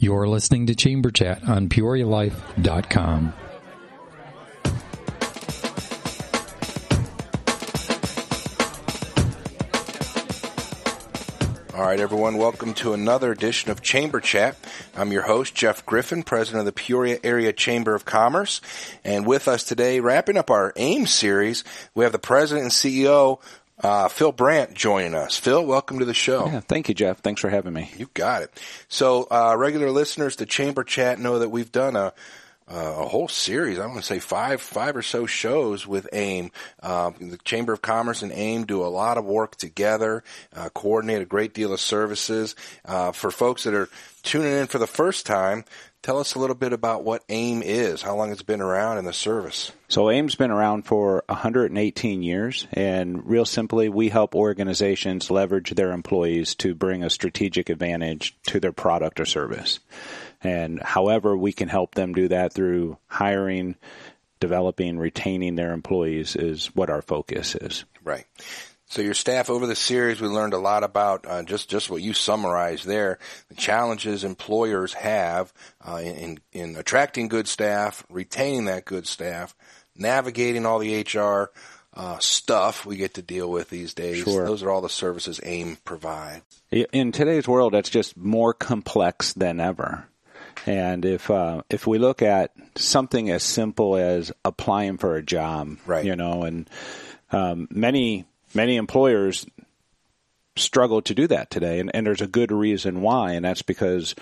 You're listening to Chamber Chat on PeoriaLife.com. All right, everyone, welcome to another edition of Chamber Chat. I'm your host, Jeff Griffin, president of the Peoria Area Chamber of Commerce. And with us today, wrapping up our AIM series, we have the president and CEO, uh, Phil Brandt, joining us. Phil, welcome to the show. Yeah, thank you, Jeff. Thanks for having me. You got it. So, uh, regular listeners to Chamber Chat know that we've done a uh, a whole series. I'm going to say five, five or so shows with AIM. Uh, the Chamber of Commerce and AIM do a lot of work together, uh, coordinate a great deal of services. Uh, for folks that are tuning in for the first time, tell us a little bit about what AIM is, how long it's been around in the service. So AIM's been around for 118 years, and real simply, we help organizations leverage their employees to bring a strategic advantage to their product or service. And however we can help them do that through hiring, developing, retaining their employees is what our focus is. Right. So your staff over the series, we learned a lot about uh, just just what you summarized there. The challenges employers have uh, in in attracting good staff, retaining that good staff, navigating all the HR uh, stuff we get to deal with these days. Sure. Those are all the services AIM provides. In today's world, that's just more complex than ever. And if uh, if we look at something as simple as applying for a job, right. you know, and um, many many employers struggle to do that today, and, and there's a good reason why, and that's because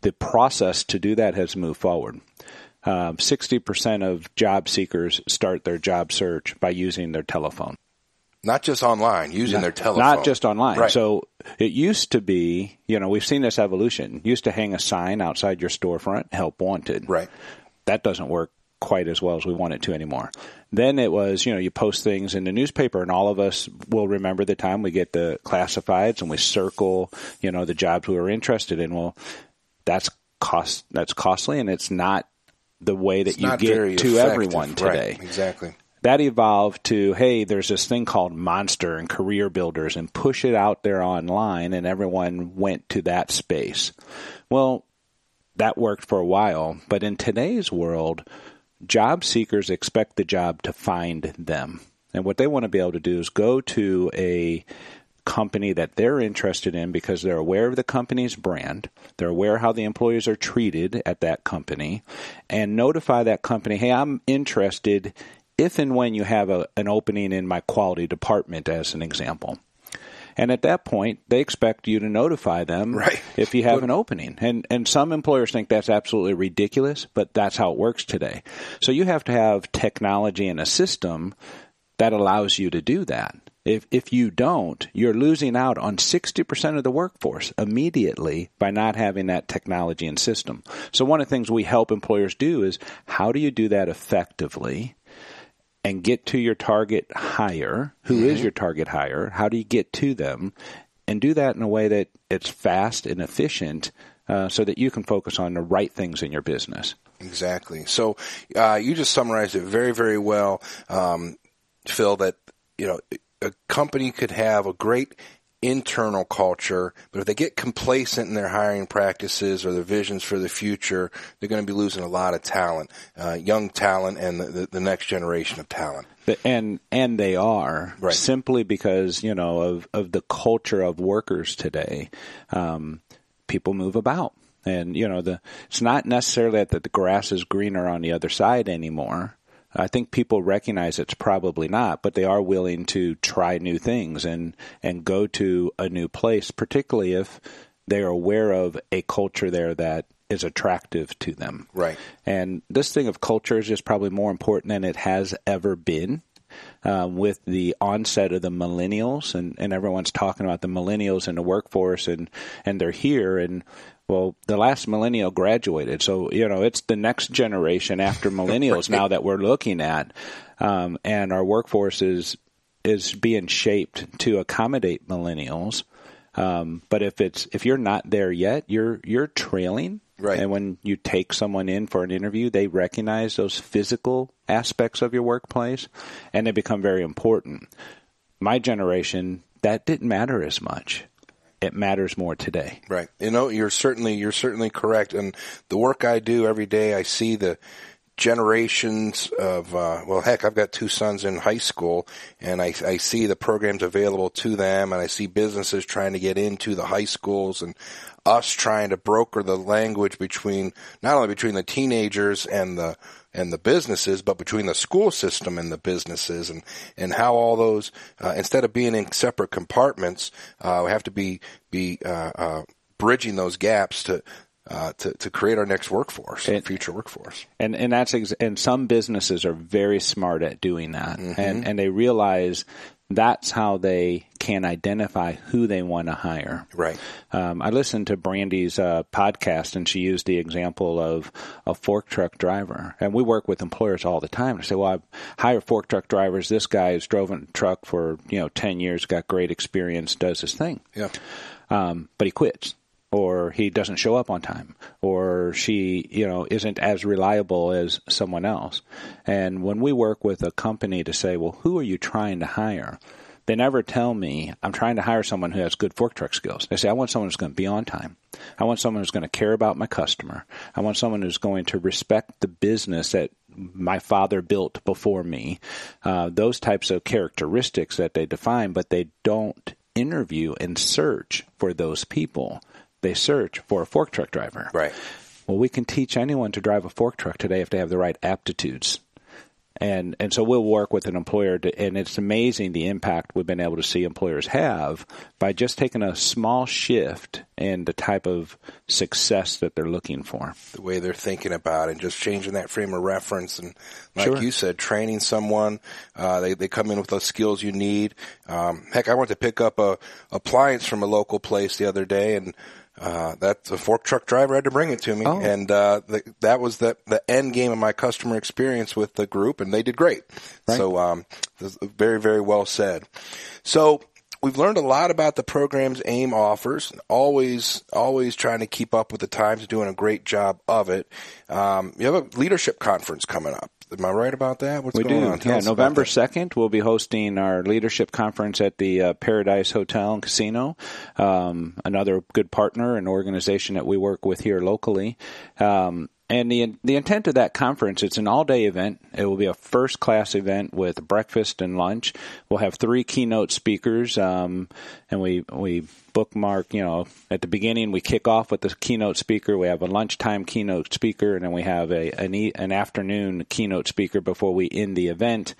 the process to do that has moved forward. Um, 60% of job seekers start their job search by using their telephone. Not just online, using not, their telephone. Not just online. Right. So it used to be, you know, we've seen this evolution. used to hang a sign outside your storefront, help wanted. Right. That doesn't work quite as well as we want it to anymore. Then it was, you know, you post things in the newspaper and all of us will remember the time we get the classifieds and we circle, you know, the jobs we were interested in. Well, that's cost, that's costly and it's not the way that it's you get to everyone today. Right. Exactly that evolved to hey there's this thing called monster and career builders and push it out there online and everyone went to that space well that worked for a while but in today's world job seekers expect the job to find them and what they want to be able to do is go to a company that they're interested in because they're aware of the company's brand, they're aware how the employees are treated at that company, and notify that company, hey, I'm interested if and when you have a, an opening in my quality department, as an example. And at that point, they expect you to notify them right. if you have an opening. And and some employers think that's absolutely ridiculous, but that's how it works today. So you have to have technology and a system that allows you to do that. If if you don't, you're losing out on 60% of the workforce immediately by not having that technology and system. So one of the things we help employers do is how do you do that effectively? And get to your target hire. Who mm-hmm. is your target hire? How do you get to them? And do that in a way that it's fast and efficient uh, so that you can focus on the right things in your business. Exactly. So uh, you just summarized it very, very well, um, Phil, that, you know, a company could have a great internal culture, but if they get complacent in their hiring practices or their visions for the future, they're going to be losing a lot of talent, uh, young talent, and the, the, next generation of talent. And and they are right. simply because you know of of the culture of workers today. Um, people move about, and you know the it's not necessarily that the grass is greener on the other side anymore. I think people recognize it's probably not, but they are willing to try new things and and go to a new place, particularly if they are aware of a culture there that is attractive to them. Right. And this thing of culture is just probably more important than it has ever been. Um, with the onset of the millennials, and, and everyone's talking about the millennials in the workforce, and, and they're here, and well, the last millennial graduated, so you know it's the next generation after millennials now that we're looking at, um, and our workforce is is being shaped to accommodate millennials. Um, but if it's if you're not there yet, you're you're trailing. Right. And when you take someone in for an interview, they recognize those physical aspects of your workplace, and they become very important. My generation, that didn't matter as much it matters more today. Right. You know, you're certainly you're certainly correct. And the work I do every day, I see the generations of uh, well heck i've got two sons in high school and I, I see the programs available to them and i see businesses trying to get into the high schools and us trying to broker the language between not only between the teenagers and the and the businesses, but between the school system and the businesses, and and how all those uh, instead of being in separate compartments, uh, we have to be be uh, uh bridging those gaps to. Uh, to to create our next workforce, and, future workforce, and and that's ex- and some businesses are very smart at doing that, mm-hmm. and and they realize that's how they can identify who they want to hire. Right. Um, I listened to Brandy's uh, podcast, and she used the example of a fork truck driver. And we work with employers all the time to say, "Well, I hire fork truck drivers. This guy has driven a truck for you know ten years, got great experience, does his thing. Yeah. Um, but he quits." Or he doesn't show up on time or she you know isn't as reliable as someone else. And when we work with a company to say well who are you trying to hire? they never tell me i'm trying to hire someone who has good fork truck skills. They say i want someone who's going to be on time. I want someone who's going to care about my customer. I want someone who's going to respect the business that my father built before me. Uh, those types of characteristics that they define but they don't interview and search for those people they search for a fork truck driver. Right. Well, we can teach anyone to drive a fork truck today if they have the right aptitudes. And and so we'll work with an employer, to, and it's amazing the impact we've been able to see employers have by just taking a small shift in the type of success that they're looking for, the way they're thinking about, it, and just changing that frame of reference. And like sure. you said, training someone, uh, they they come in with the skills you need. Um, heck, I went to pick up a appliance from a local place the other day, and uh, that the fork truck driver had to bring it to me, oh. and uh, the, that was the the end game of my customer experience with the group, and they did great. Right. So, um, very very well said. So we've learned a lot about the programs AIM offers. Always, always trying to keep up with the times, doing a great job of it. Um, you have a leadership conference coming up. Am I right about that? What's we going do. on? Tell yeah, November second, we'll be hosting our leadership conference at the uh, Par-A-Dice Hotel and Casino. Um, another good partner and organization that we work with here locally. Um, and the the intent of that conference, it's an all day event. It will be a first class event with breakfast and lunch. We'll have three keynote speakers, um, and we we bookmark. You know, at the beginning we kick off with the keynote speaker. We have a lunchtime keynote speaker, and then we have a an, an afternoon keynote speaker before we end the event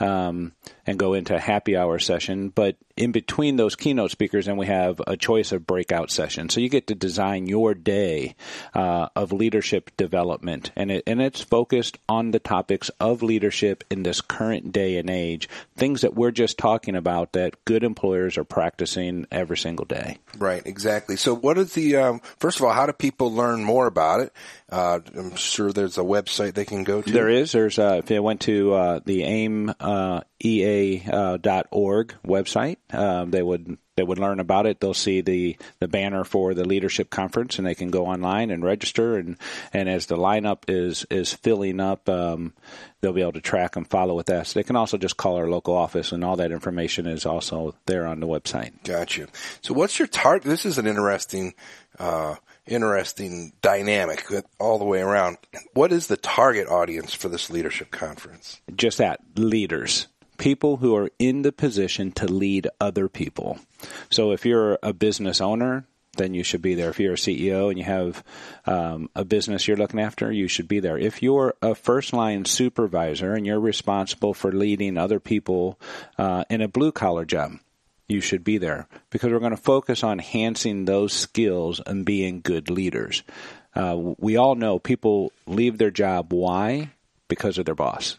um, and go into a happy hour session. But in between those keynote speakers, and we have a choice of breakout sessions. So you get to design your day uh, of leadership development, and it and it's focused on the topics of leadership in this current day and age. Things that we're just talking about that good employers are practicing every single day. Right, exactly. So, what is the um, first of all? How do people learn more about it? Uh, I'm sure there's a website they can go to. There is. There's uh, if they went to uh, the AIM uh, ea.org uh, website. Um, they would they would learn about it. They'll see the, the banner for the leadership conference, and they can go online and register. and And as the lineup is is filling up, um, they'll be able to track and follow with us. They can also just call our local office, and all that information is also there on the website. Gotcha. So, what's your target? This is an interesting. Uh, interesting dynamic all the way around. What is the target audience for this leadership conference? Just that leaders people who are in the position to lead other people. So if you're a business owner, then you should be there. If you're a CEO and you have um, a business you're looking after, you should be there. If you're a first line supervisor and you're responsible for leading other people uh, in a blue collar job, you should be there because we're going to focus on enhancing those skills and being good leaders. Uh, we all know people leave their job. Why? Because of their boss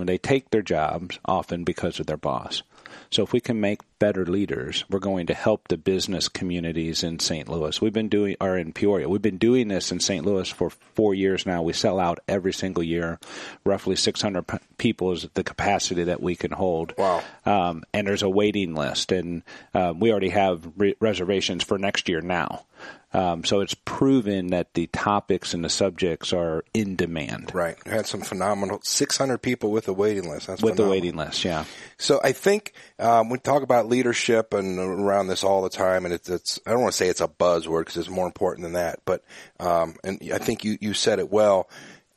and they take their jobs often because of their boss. So if we can make better leaders, we're going to help the business communities in St. Louis. We've been doing, or in Peoria, we've been doing this in St. Louis for four years now. We sell out every single year. Roughly 600 p- people is the capacity that we can hold. Wow. Um, and there's a waiting list, and uh, we already have re- reservations for next year now. Um, so it's proven that the topics and the subjects are in demand. Right. You had some phenomenal 600 people with a waiting list. That's with phenomenal. the waiting list, yeah. So I think um, we talk about leadership and around this all the time, and it's, it's I don't want to say it's a buzzword because it's more important than that. But um, and I think you you said it well.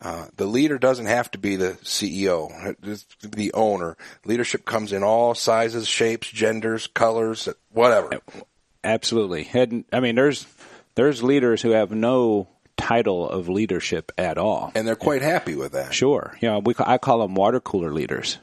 Uh, the leader doesn't have to be the CEO, the owner. Leadership comes in all sizes, shapes, genders, colors, whatever. Absolutely. And, I mean, there's there's leaders who have no title of leadership at all, and they're quite happy with that. Sure. You know, we I call them water cooler leaders.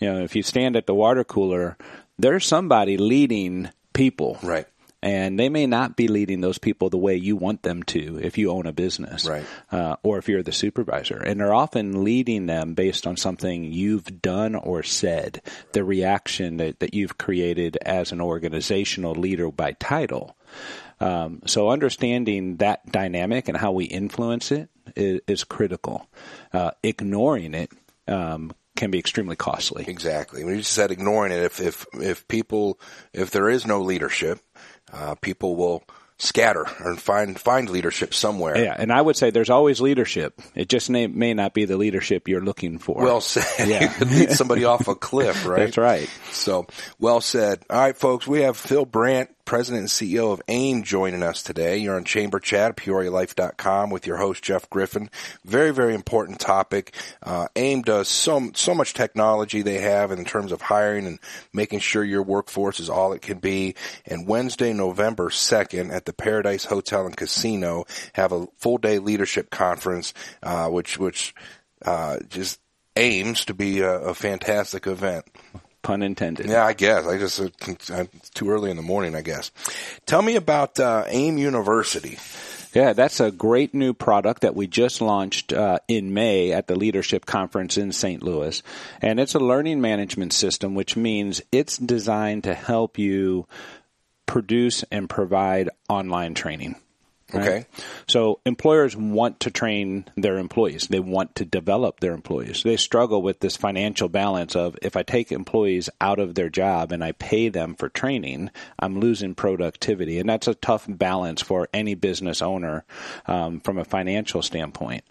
You know, if you stand at the water cooler, there's somebody leading people. Right and they may not be leading those people the way you want them to if you own a business right. uh, or if you're the supervisor and they're often leading them based on something you've done or said the reaction that, that you've created as an organizational leader by title um, so understanding that dynamic and how we influence it is, is critical uh, ignoring it um, can be extremely costly. Exactly. When you said ignoring it, if if if people if there is no leadership, uh, people will scatter and find find leadership somewhere. Yeah, and I would say there's always leadership. It just may, may not be the leadership you're looking for. Well said. Yeah. lead somebody off a cliff, right? That's right. So, well said. All right, folks, we have Phil Brandt, President and CEO of AIM, joining us today. You're on Chamber Chat at PeoriaLife.com with your host, Jeff Griffin. Very, very important topic. Uh, AIM does so, so much technology they have in terms of hiring and making sure your workforce is all it can be. And Wednesday, November 2nd at the Par-A-Dice Hotel and Casino have a full day leadership conference, uh, which, which, uh, just aims to be a, a fantastic event pun intended. Yeah, I guess. I just it's too early in the morning. I guess. Tell me about uh, AIM University. Yeah, that's a great new product that we just launched uh, in May at the Leadership Conference in St. Louis. And it's a learning management system, which means it's designed to help you produce and provide online training. Right? Okay. So employers want to train their employees. They want to develop their employees. They struggle with this financial balance of if I take employees out of their job and I pay them for training, I'm losing productivity. And that's a tough balance for any business owner um, from a financial standpoint.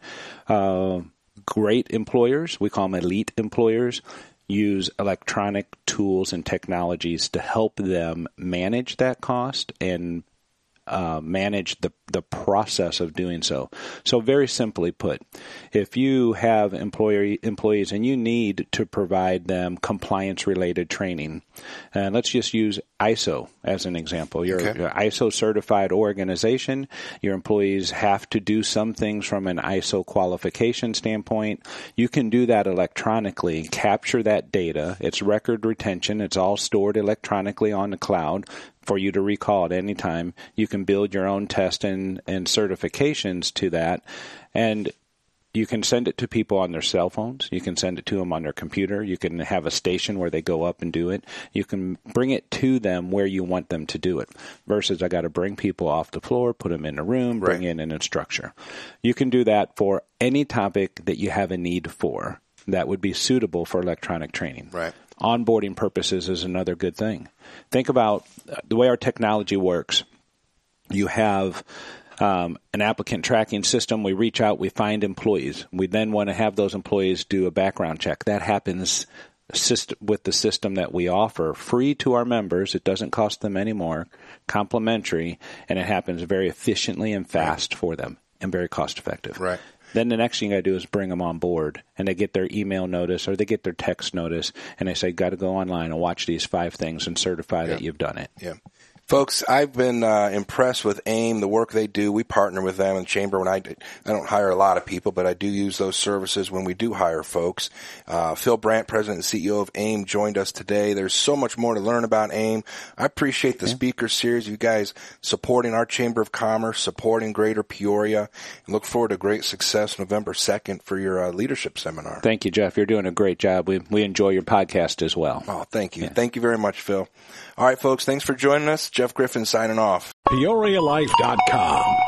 Uh, great employers, we call them elite employers, use electronic tools and technologies to help them manage that cost and uh, manage the the process of doing so. So very simply put, if you have employee employees and you need to provide them compliance related training, and let's just use ISO as an example. You're, okay. ISO certified organization. Your employees have to do some things from an ISO qualification standpoint. You can do that electronically, capture that data. It's record retention. It's all stored electronically on the cloud for you to recall at any time. You can build your own test and, and certifications to that. And you can send it to people on their cell phones. You can send it to them on their computer. You can have a station where they go up and do it. You can bring it to them where you want them to do it versus I got to bring people off the floor, put them in a room, bring right. in an instructor. You can do that for any topic that you have a need for that would be suitable for electronic training. Right. Onboarding purposes is another good thing. Think about uh, the way our technology works. You have um, an applicant tracking system. We reach out, we find employees. We then want to have those employees do a background check. That happens with the system that we offer, free to our members. It doesn't cost them any more, complimentary, and it happens very efficiently and fast for them and very cost effective. Right. Then the next thing I do is bring them on board, and they get their email notice or they get their text notice, and they say, "Got to go online and watch these five things and certify yeah. that you've done it." Yeah. Folks, I've been uh, impressed with AIM, the work they do. We partner with them in the chamber. When I, I don't hire a lot of people, but I do use those services when we do hire folks. Uh, Phil Brandt, President and CEO of AIM, joined us today. There's so much more to learn about AIM. I appreciate the yeah. speaker series, you guys supporting our Chamber of Commerce, supporting Greater Peoria, and look forward to great success November 2nd for your uh, leadership seminar. Thank you, Jeff. You're doing a great job. We, we enjoy your podcast as well. Oh, thank you. Yeah. Thank you very much, Phil. All right, folks, thanks for joining us. Jeff Griffin signing off. PeoriaLife.com.